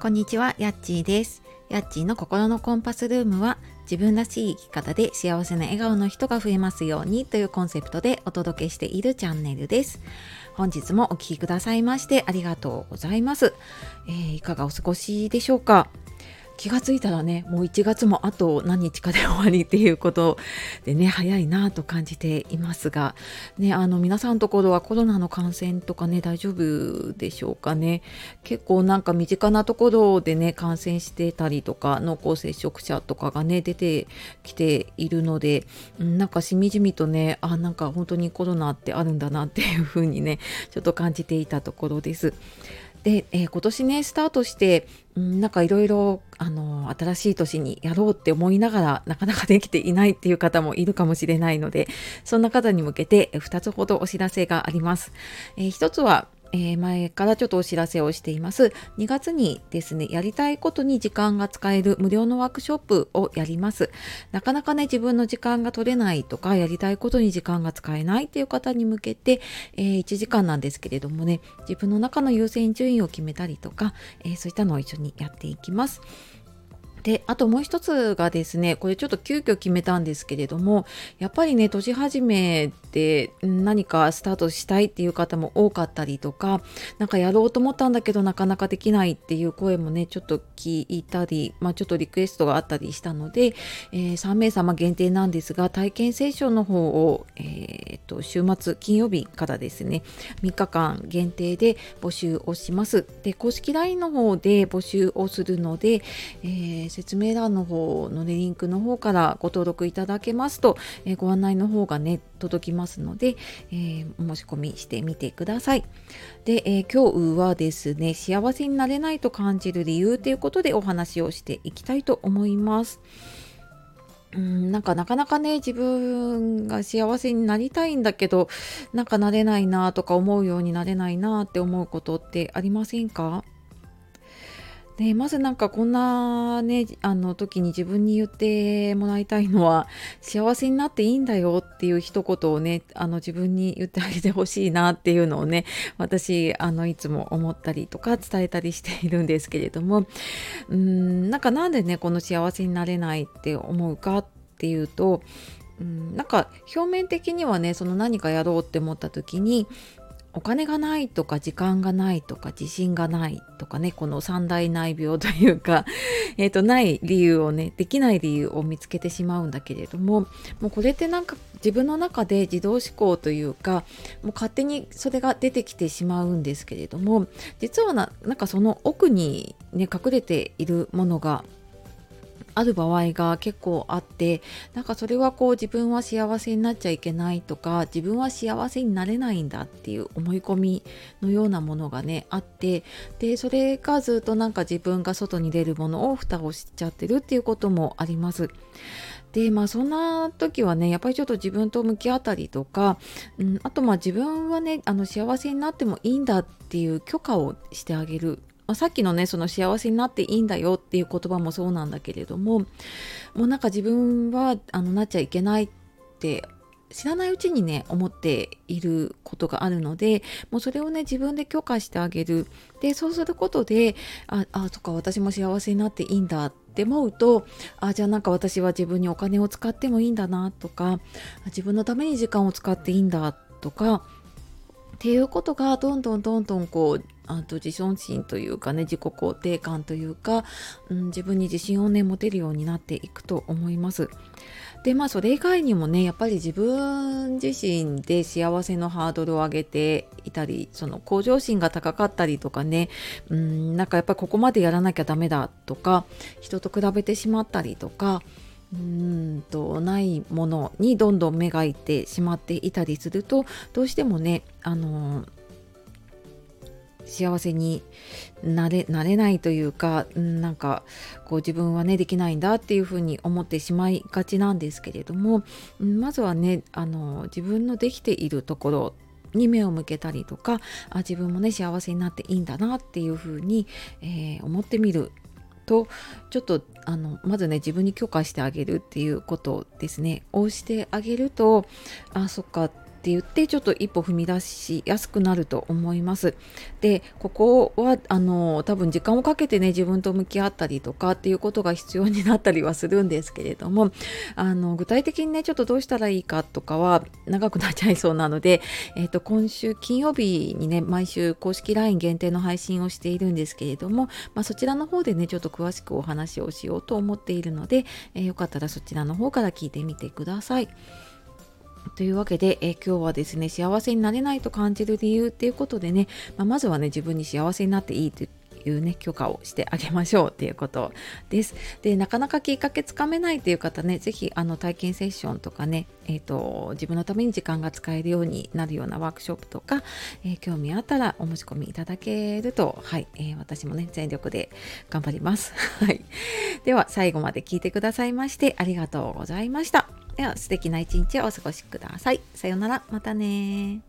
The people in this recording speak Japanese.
こんにちは、やっちーです。やっちーの心のコンパスルームは自分らしい生き方で幸せな笑顔の人が増えますようにというコンセプトでお届けしているチャンネルです。本日もお聴きくださいましてありがとうございます。えー、いかがお過ごしでしょうか？気がついたらねもう1月もあと何日かで終わりっていうことでね早いなと感じていますが、ね、あの皆さんのところはコロナの感染とかね大丈夫でしょうかね？結構なんか身近なところでね感染してたりとか濃厚接触者とかがね出てきているのでなんかしみじみとねあなんか本当にコロナってあるんだなっていうふうにねちょっと感じていたところです。で、えー、今年ねスタートして、うん、なんかいろいろあの新しい年にやろうって思いながらなかなかできていないっていう方もいるかもしれないのでそんな方に向けて2つほどお知らせがあります。えー、1つはえー、前からちょっとお知らせをしています。2月にですね、やりたいことに時間が使える無料のワークショップをやります。なかなかね、自分の時間が取れないとか、やりたいことに時間が使えないっていう方に向けて、えー、1時間なんですけれどもね、自分の中の優先順位を決めたりとか、えー、そういったのを一緒にやっていきます。であともう一つがですねこれちょっと急遽決めたんですけれどもやっぱりね年始めで何かスタートしたいっていう方も多かったりとか何かやろうと思ったんだけどなかなかできないっていう声もねちょっと聞いたり、まあ、ちょっとリクエストがあったりしたので、えー、3名様限定なんですが体験セッションの方を、えー、と週末金曜日からですね3日間限定で募集をします。で公式 LINE の方で募集をするので、えー説明欄の方の、ね、リンクの方からご登録いただけますと、えー、ご案内の方がね届きますので、えー、申し込みしてみてください。で、え、今日はですね幸せになれないと感じる理由ということでお話をしていきたいと思います。うんなんかなかなかね自分が幸せになりたいんだけどなんかなれないなとか思うようになれないなって思うことってありませんか？でまずなんかこんなねあの時に自分に言ってもらいたいのは幸せになっていいんだよっていう一言をねあの自分に言ってあげてほしいなっていうのをね私あのいつも思ったりとか伝えたりしているんですけれどもうんなんかなんでねこの幸せになれないって思うかっていうとうんなんか表面的にはねその何かやろうって思った時にお金がないとか時間がないとか自信がないとかねこの三大内病というか、えーと、ない理由をねできない理由を見つけてしまうんだけれどももうこれってなんか自分の中で自動思考というかもう勝手にそれが出てきてしまうんですけれども実はななんかその奥にね隠れているものがある場合が結構あってなんかそれはこう自分は幸せになっちゃいけないとか自分は幸せになれないんだっていう思い込みのようなものがねあってでそれがずっとなんか自分が外に出るものを蓋をしちゃってるっていうこともあります。でまあそんな時はねやっぱりちょっと自分と向き合ったりとか、うん、あとまあ自分はねあの幸せになってもいいんだっていう許可をしてあげるまあ、さっきのねその幸せになっていいんだよっていう言葉もそうなんだけれどももうなんか自分はあのなっちゃいけないって知らないうちにね思っていることがあるのでもうそれをね自分で許可してあげる。でそうすることでああそっか私も幸せになっていいんだって思うとあじゃあなんか私は自分にお金を使ってもいいんだなとか自分のために時間を使っていいんだとかっていうことがどんどんどんどんこうあと自尊心というかね自己肯定感というか、うん、自分に自信をね持てるようになっていくと思います。でまあそれ以外にもねやっぱり自分自身で幸せのハードルを上げていたりその向上心が高かったりとかねうんなんかやっぱりここまでやらなきゃダメだとか人と比べてしまったりとかうんとないものにどんどん目がいってしまっていたりするとどうしてもねあの幸せになれなれないというか、なんかこう自分はねできないんだっていうふうに思ってしまいがちなんですけれども、まずはねあの自分のできているところに目を向けたりとかあ自分もね幸せになっていいんだなっていうふうに、えー、思ってみるとちょっとあのまずね自分に許可してあげるっていうことですね。をしてあげるとあそっかって言ってちょっと一歩踏み出しやすくなると思います。でここはあの多分時間をかけてね自分と向き合ったりとかっていうことが必要になったりはするんですけれどもあの具体的にねちょっとどうしたらいいかとかは長くなっちゃいそうなので、えーと、今週金曜日にね毎週公式 LINE 限定の配信をしているんですけれども、まあ、そちらの方でねちょっと詳しくお話をしようと思っているので、えー、よかったらそちらの方から聞いてみてください。というわけで、え今日はですね幸せになれないと感じる理由っていうことでね、まあ、まずはね自分に幸せになっていいというね許可をしてあげましょうっていうことです。でなかなかきっかけつかめないっていう方ね是非あの体験セッションとかね、えーと、自分のために時間が使えるようになるようなワークショップとか、えー、興味あったらお申し込みいただけるとはい、えー、私もね全力で頑張ります。はい、では最後まで聞いてくださいましてありがとうございました。では素敵な一日をお過ごしください。さようなら、またね